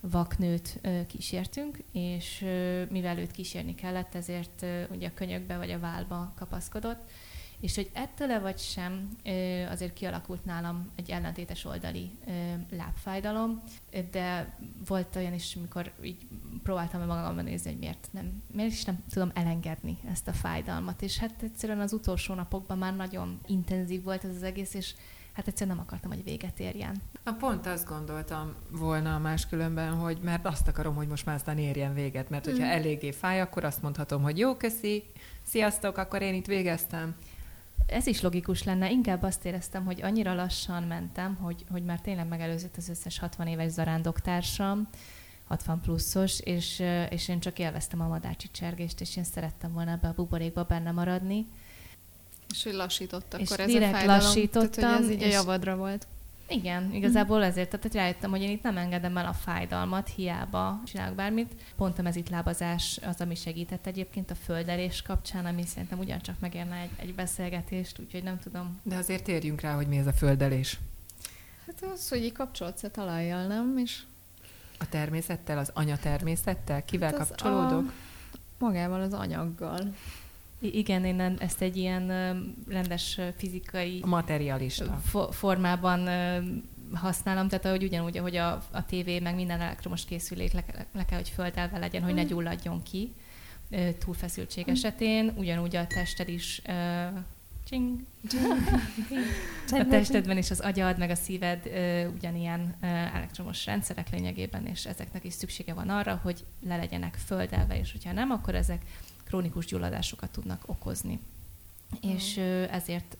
vaknőt kísértünk, és mivel őt kísérni kellett, ezért ugye a könyökbe vagy a válba kapaszkodott, és hogy ettől vagy sem, azért kialakult nálam egy ellentétes oldali lábfájdalom, de volt olyan is, amikor így próbáltam magamban nézni, hogy miért, nem, miért is nem tudom elengedni ezt a fájdalmat. És hát egyszerűen az utolsó napokban már nagyon intenzív volt ez az egész, és hát egyszerűen nem akartam, hogy véget érjen. Na pont azt gondoltam volna máskülönben, hogy mert azt akarom, hogy most már aztán érjen véget, mert hogyha mm. eléggé fáj, akkor azt mondhatom, hogy jó, köszi, sziasztok, akkor én itt végeztem. Ez is logikus lenne, inkább azt éreztem, hogy annyira lassan mentem, hogy, hogy már tényleg megelőzött az összes 60 éves zarándoktársam, 60 pluszos, és, és én csak élveztem a madácsi csergést, és én szerettem volna ebbe a buborékba benne maradni és hogy lassított akkor és ez a fájdalom. lassítottam. Tehát, hogy ez így a javadra volt. Igen, igazából ezért, tehát rájöttem, hogy én itt nem engedem el a fájdalmat, hiába csinálok bármit. Pont a mezitlábazás az, ami segített egyébként a földelés kapcsán, ami szerintem ugyancsak megérne egy, egy beszélgetést, úgyhogy nem tudom. De azért térjünk rá, hogy mi ez a földelés. Hát az, hogy így kapcsolódsz a talajjal, nem? És a természettel, az anya természettel? Kivel hát kapcsolódok? A... Magával az anyaggal. Igen, én ezt egy ilyen rendes fizikai... Materialista. Fo- formában használom, tehát ahogy ugyanúgy, ahogy a, a tévé, meg minden elektromos készülék le, le kell, hogy földelve legyen, hogy ne mm. gyulladjon ki túlfeszültség mm. esetén, ugyanúgy a tested is csing, a testedben és az agyad, meg a szíved ugyanilyen elektromos rendszerek lényegében, és ezeknek is szüksége van arra, hogy le legyenek földelve, és hogyha nem, akkor ezek krónikus gyulladásokat tudnak okozni. Mm. És ezért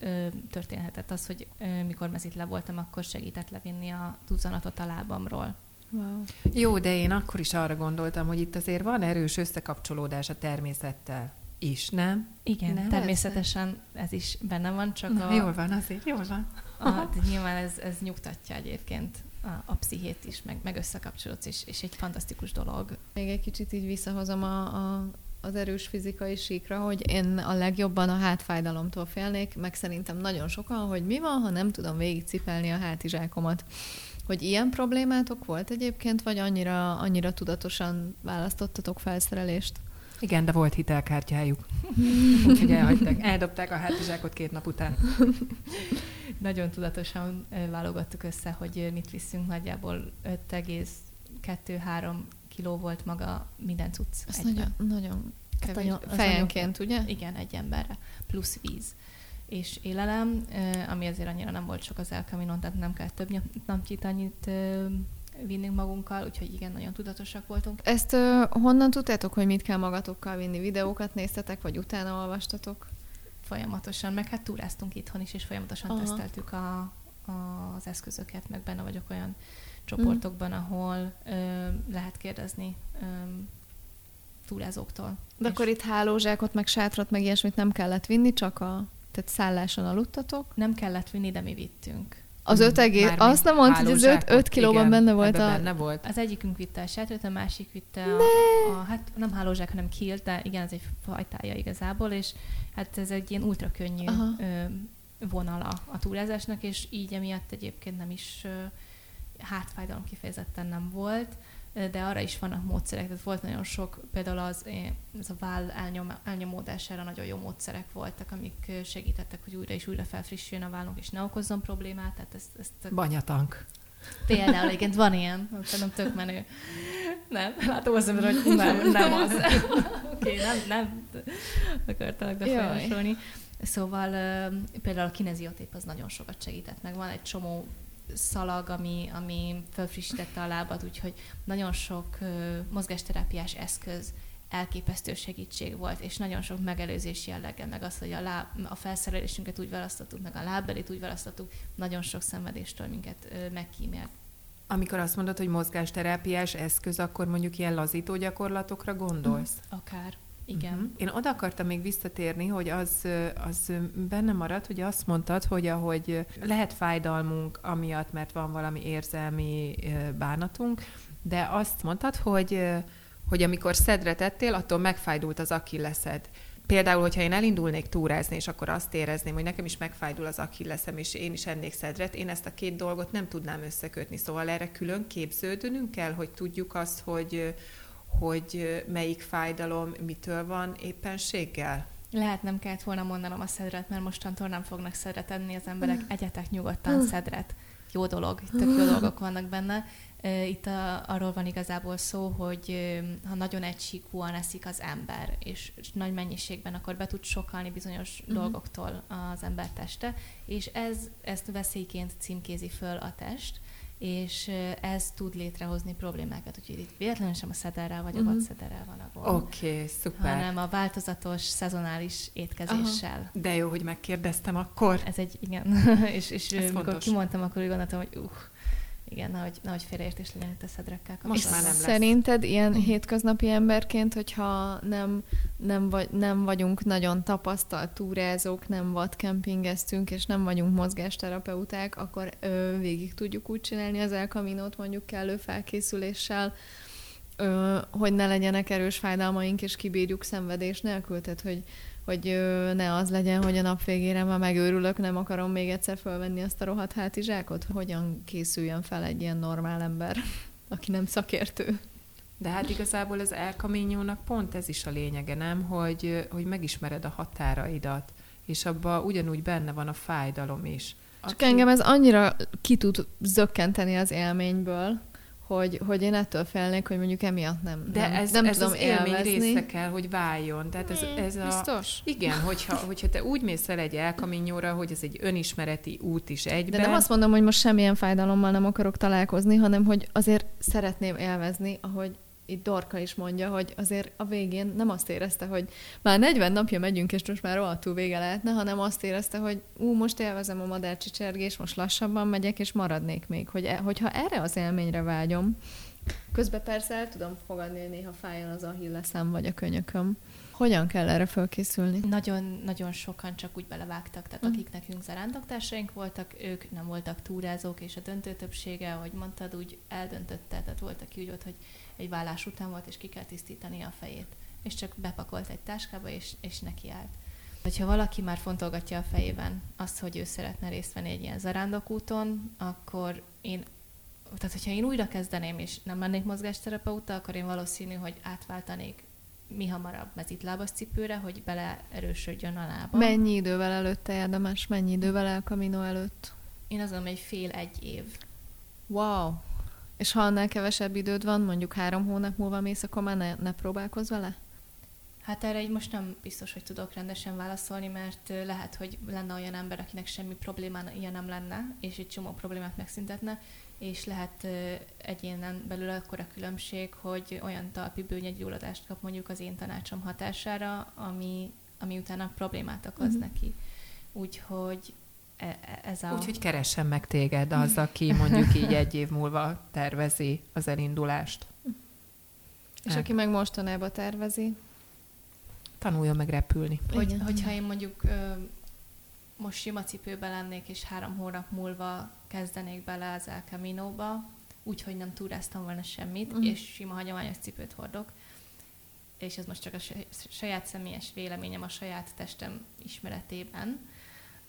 történhetett az, hogy mikor le voltam, akkor segített levinni a duzzanatot a lábamról. Wow. Jó, de én akkor is arra gondoltam, hogy itt azért van erős összekapcsolódás a természettel is, nem? Igen, nem természetesen ez, ez is benne van, csak Na, a... Jól van, azért, jól van. A, nyilván ez, ez nyugtatja egyébként a, a pszichét is, meg, meg összekapcsolódsz, és, és egy fantasztikus dolog. Még egy kicsit így visszahozom a, a az erős fizikai síkra, hogy én a legjobban a hátfájdalomtól félnék, meg szerintem nagyon sokan, hogy mi van, ha nem tudom végigcipelni a hátizsákomat. Hogy ilyen problémátok volt egyébként, vagy annyira, annyira tudatosan választottatok felszerelést? Igen, de volt hitelkártyájuk. Úgyhogy elhagyták, eldobták a hátizsákot két nap után. Nagyon tudatosan válogattuk össze, hogy mit viszünk. Nagyjából 5,2-3 kiló volt maga minden cucc. Ez nagyon, nagyon kevés. Nagyon, Fejenként, ugye? Igen, egy emberre. Plusz víz és élelem, ami azért annyira nem volt sok az El tehát nem kell több napnyit annyit vinnünk magunkkal, úgyhogy igen, nagyon tudatosak voltunk. Ezt honnan tudtátok, hogy mit kell magatokkal vinni? Videókat néztetek, vagy utána olvastatok? Folyamatosan, meg hát túráztunk itthon is, és folyamatosan Aha. teszteltük a, a, az eszközöket, meg benne vagyok olyan csoportokban, ahol ö, lehet kérdezni ö, túrázóktól. De akkor itt hálózsákot, meg sátrat, meg ilyesmit nem kellett vinni, csak a tehát szálláson aludtatok? Nem kellett vinni, de mi vittünk. Az öt egész, azt nem mondta, hogy az öt, öt kilóban igen, benne volt a... Benne volt. Az egyikünk vitte a sátrat, a másik vitte a, a, hát nem hálózsák, hanem kilt, de igen, ez egy fajtája igazából, és hát ez egy ilyen ultra könnyű vonala a túrázásnak, és így emiatt egyébként nem is hátfájdalom kifejezetten nem volt, de arra is vannak módszerek, tehát volt nagyon sok, például az, ez a váll elnyom, elnyomódására nagyon jó módszerek voltak, amik segítettek, hogy újra és újra felfrissüljön a vállunk, és ne okozzon problémát. Tehát ezt, ezt Banyatank. Például, igen, van ilyen, nem tök menő. Nem, látom azt mondani, hogy nem, nem az. Oké, okay, nem, nem akartalak befolyásolni. Szóval például a kineziotép az nagyon sokat segített meg. Van egy csomó szalag, ami, ami felfrissítette a lábat, úgyhogy nagyon sok mozgásterápiás eszköz elképesztő segítség volt, és nagyon sok megelőzés jellege, meg az, hogy a, láb, a felszerelésünket úgy választottuk, meg a lábbelit úgy választottuk, nagyon sok szenvedéstől minket megkímélt. Amikor azt mondod, hogy mozgásterápiás eszköz, akkor mondjuk ilyen lazító gyakorlatokra gondolsz? Akár. Igen. Uh-huh. Én oda akartam még visszatérni, hogy az, az benne maradt, hogy azt mondtad, hogy ahogy lehet fájdalmunk amiatt, mert van valami érzelmi bánatunk, de azt mondtad, hogy, hogy amikor szedre tettél, attól megfájdult az akilleszed. Például, hogyha én elindulnék túrázni, és akkor azt érezném, hogy nekem is megfájdul az akilleszem, és én is ennék szedret, én ezt a két dolgot nem tudnám összekötni. Szóval erre külön képződnünk kell, hogy tudjuk azt, hogy, hogy melyik fájdalom mitől van éppenséggel? Lehet nem kellett volna mondanom a szedret, mert mostantól nem fognak szedret enni az emberek. Egyetek nyugodtan szedret. Jó dolog, tök jó dolgok vannak benne. Itt a, arról van igazából szó, hogy ha nagyon egysíkúan eszik az ember, és nagy mennyiségben, akkor be tud sokalni bizonyos uh-huh. dolgoktól az ember teste, és ez, ezt veszélyként címkézi föl a test, és ez tud létrehozni problémákat. Úgyhogy itt véletlenül sem a szederrel vagy a uh-huh. vadszederrel van a gond. Oké, okay, szuper. Hanem a változatos, szezonális étkezéssel. Aha. De jó, hogy megkérdeztem akkor. Ez egy, igen. és és mikor fontos. kimondtam, akkor úgy gondoltam, hogy uh, igen, nehogy, nehogy félreértés legyen itt a szedrekkel Most már nem lesz. Szerinted ilyen hm. hétköznapi emberként, hogyha nem, nem, vagy, nem vagyunk nagyon tapasztalt túrázók, nem vadkempingeztünk, és nem vagyunk mozgásterapeuták, akkor ö, végig tudjuk úgy csinálni az elkaminót mondjuk kellő felkészüléssel, ö, hogy ne legyenek erős fájdalmaink, és kibírjuk szenvedés nélkül, tehát hogy hogy ne az legyen, hogy a nap végére már megőrülök, nem akarom még egyszer fölvenni azt a rohadt hátizsákot. Hogyan készüljön fel egy ilyen normál ember, aki nem szakértő? De hát igazából az elkaményónak pont ez is a lényege, nem? Hogy, hogy megismered a határaidat, és abban ugyanúgy benne van a fájdalom is. Csak Aki... engem ez annyira ki tud zökkenteni az élményből, hogy, hogy én ettől félnék, hogy mondjuk emiatt nem, De nem, ez, nem ez tudom az élmény élvezni. része kell, hogy váljon. Tehát ez, ez a, Biztos? Igen, hogyha, hogyha te úgy mész el egy elkaminyóra, hogy ez egy önismereti út is egyben. De nem azt mondom, hogy most semmilyen fájdalommal nem akarok találkozni, hanem hogy azért szeretném élvezni, ahogy itt Dorka is mondja, hogy azért a végén nem azt érezte, hogy már 40 napja megyünk, és most már rohadtul vége lehetne, hanem azt érezte, hogy ú, most élvezem a madárcsicsergés, most lassabban megyek, és maradnék még. Hogy, e, hogyha erre az élményre vágyom, közben persze el tudom fogadni, hogy néha fájjon az a hilleszem vagy a könyököm. Hogyan kell erre felkészülni? Nagyon, nagyon sokan csak úgy belevágtak, tehát uh-huh. akik nekünk zarándoktásaink voltak, ők nem voltak túrázók, és a döntő többsége, ahogy mondtad, úgy eldöntötte, tehát volt, aki úgy volt, hogy egy vállás után volt, és ki kell tisztítani a fejét. És csak bepakolt egy táskába, és, és nekiállt. Hogyha valaki már fontolgatja a fejében azt, hogy ő szeretne részt venni egy ilyen zarándokúton, akkor én tehát hogyha én újra kezdeném, és nem mennék mozgásterapeuta, akkor én valószínű, hogy átváltanék mi hamarabb mezitlábas cipőre, hogy beleerősödjön a lába. Mennyi idővel előtte érdemes? Mennyi idővel El Camino előtt? Én azon egy fél-egy év. Wow! És ha annál kevesebb időd van, mondjuk három hónap múlva mész, akkor már ne, ne próbálkozz vele? Hát erre így most nem biztos, hogy tudok rendesen válaszolni, mert lehet, hogy lenne olyan ember, akinek semmi problémája nem lenne, és egy csomó problémát megszüntetne, és lehet egyénen belül akkor a különbség, hogy olyan talpi bőnyegygyulladást kap mondjuk az én tanácsom hatására, ami, ami utána problémát okoz uh-huh. neki. Úgyhogy ez a... Úgyhogy keressen meg téged az, aki mondjuk így egy év múlva tervezi az elindulást. És aki meg mostanában tervezi? Tanuljon meg repülni. Hogy, hogyha én mondjuk most sima cipőben lennék, és három hónap múlva kezdenék bele az El Camino-ba, úgyhogy nem túráztam volna semmit, uh-huh. és sima hagyományos cipőt hordok, és ez most csak a saját személyes véleményem a saját testem ismeretében,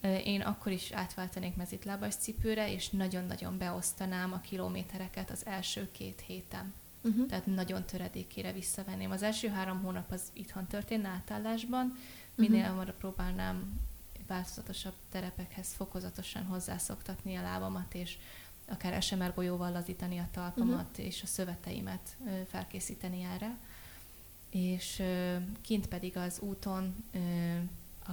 Én akkor is átváltanék mezitlábas cipőre, és nagyon-nagyon beosztanám a kilométereket az első két héten. Uh-huh. Tehát nagyon töredékére visszavenném. Az első három hónap az itthon történne átállásban, minél uh-huh. hamarabb próbálnám változatosabb terepekhez fokozatosan hozzászoktatni a lábamat, és akár SMR golyóval lazítani a talpamat, uh-huh. és a szöveteimet felkészíteni erre. És kint pedig az úton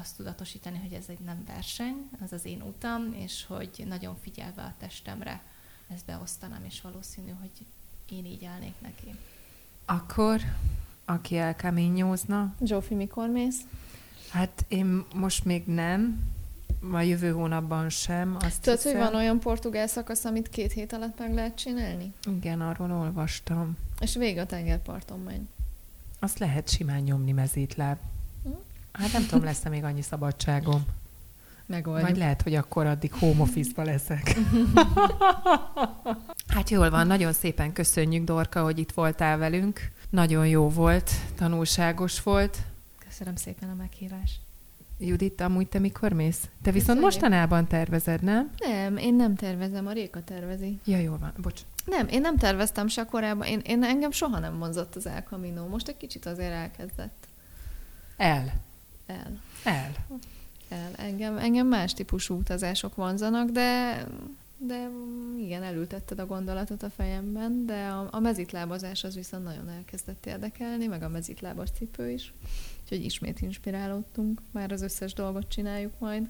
azt tudatosítani, hogy ez egy nem verseny, az az én utam, és hogy nagyon figyelve a testemre ezt beosztanám, és valószínű, hogy én így állnék neki. Akkor, aki elkeményózna... Zsófi, mikor mész? Hát én most még nem, a jövő hónapban sem. Azt Tudod, hiszem. hogy van olyan portugál szakasz, amit két hét alatt meg lehet csinálni? Igen, arról olvastam. És vége a tengerparton megy. Azt lehet simán nyomni mezítláb. Hát nem tudom, lesz-e még annyi szabadságom. Megoldjuk. Vagy lehet, hogy akkor addig home office leszek. hát jól van, nagyon szépen köszönjük, Dorka, hogy itt voltál velünk. Nagyon jó volt, tanulságos volt. Köszönöm szépen a meghívást. Judit, amúgy te mikor mész? Te viszont Köszönjük. mostanában tervezed, nem? Nem, én nem tervezem, a Réka tervezi. Ja, jó van, bocs. Nem, én nem terveztem se korábban, én, én engem soha nem vonzott az El Camino, most egy kicsit azért elkezdett. El. El. El. El. Engem, engem más típusú utazások vonzanak, de de igen, elültetted a gondolatot a fejemben, de a, a mezitlábazás az viszont nagyon elkezdett érdekelni, meg a mezitlábas cipő is. Úgyhogy ismét inspirálódtunk, már az összes dolgot csináljuk majd.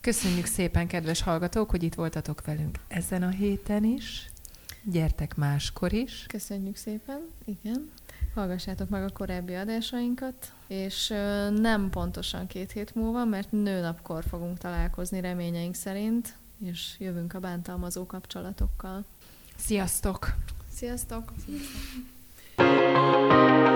Köszönjük szépen, kedves hallgatók, hogy itt voltatok velünk ezen a héten is. Gyertek máskor is. Köszönjük szépen, igen. Hallgassátok meg a korábbi adásainkat, és nem pontosan két hét múlva, mert nőnapkor fogunk találkozni reményeink szerint, és jövünk a bántalmazó kapcsolatokkal. Sziasztok! Sziasztok! Sziasztok.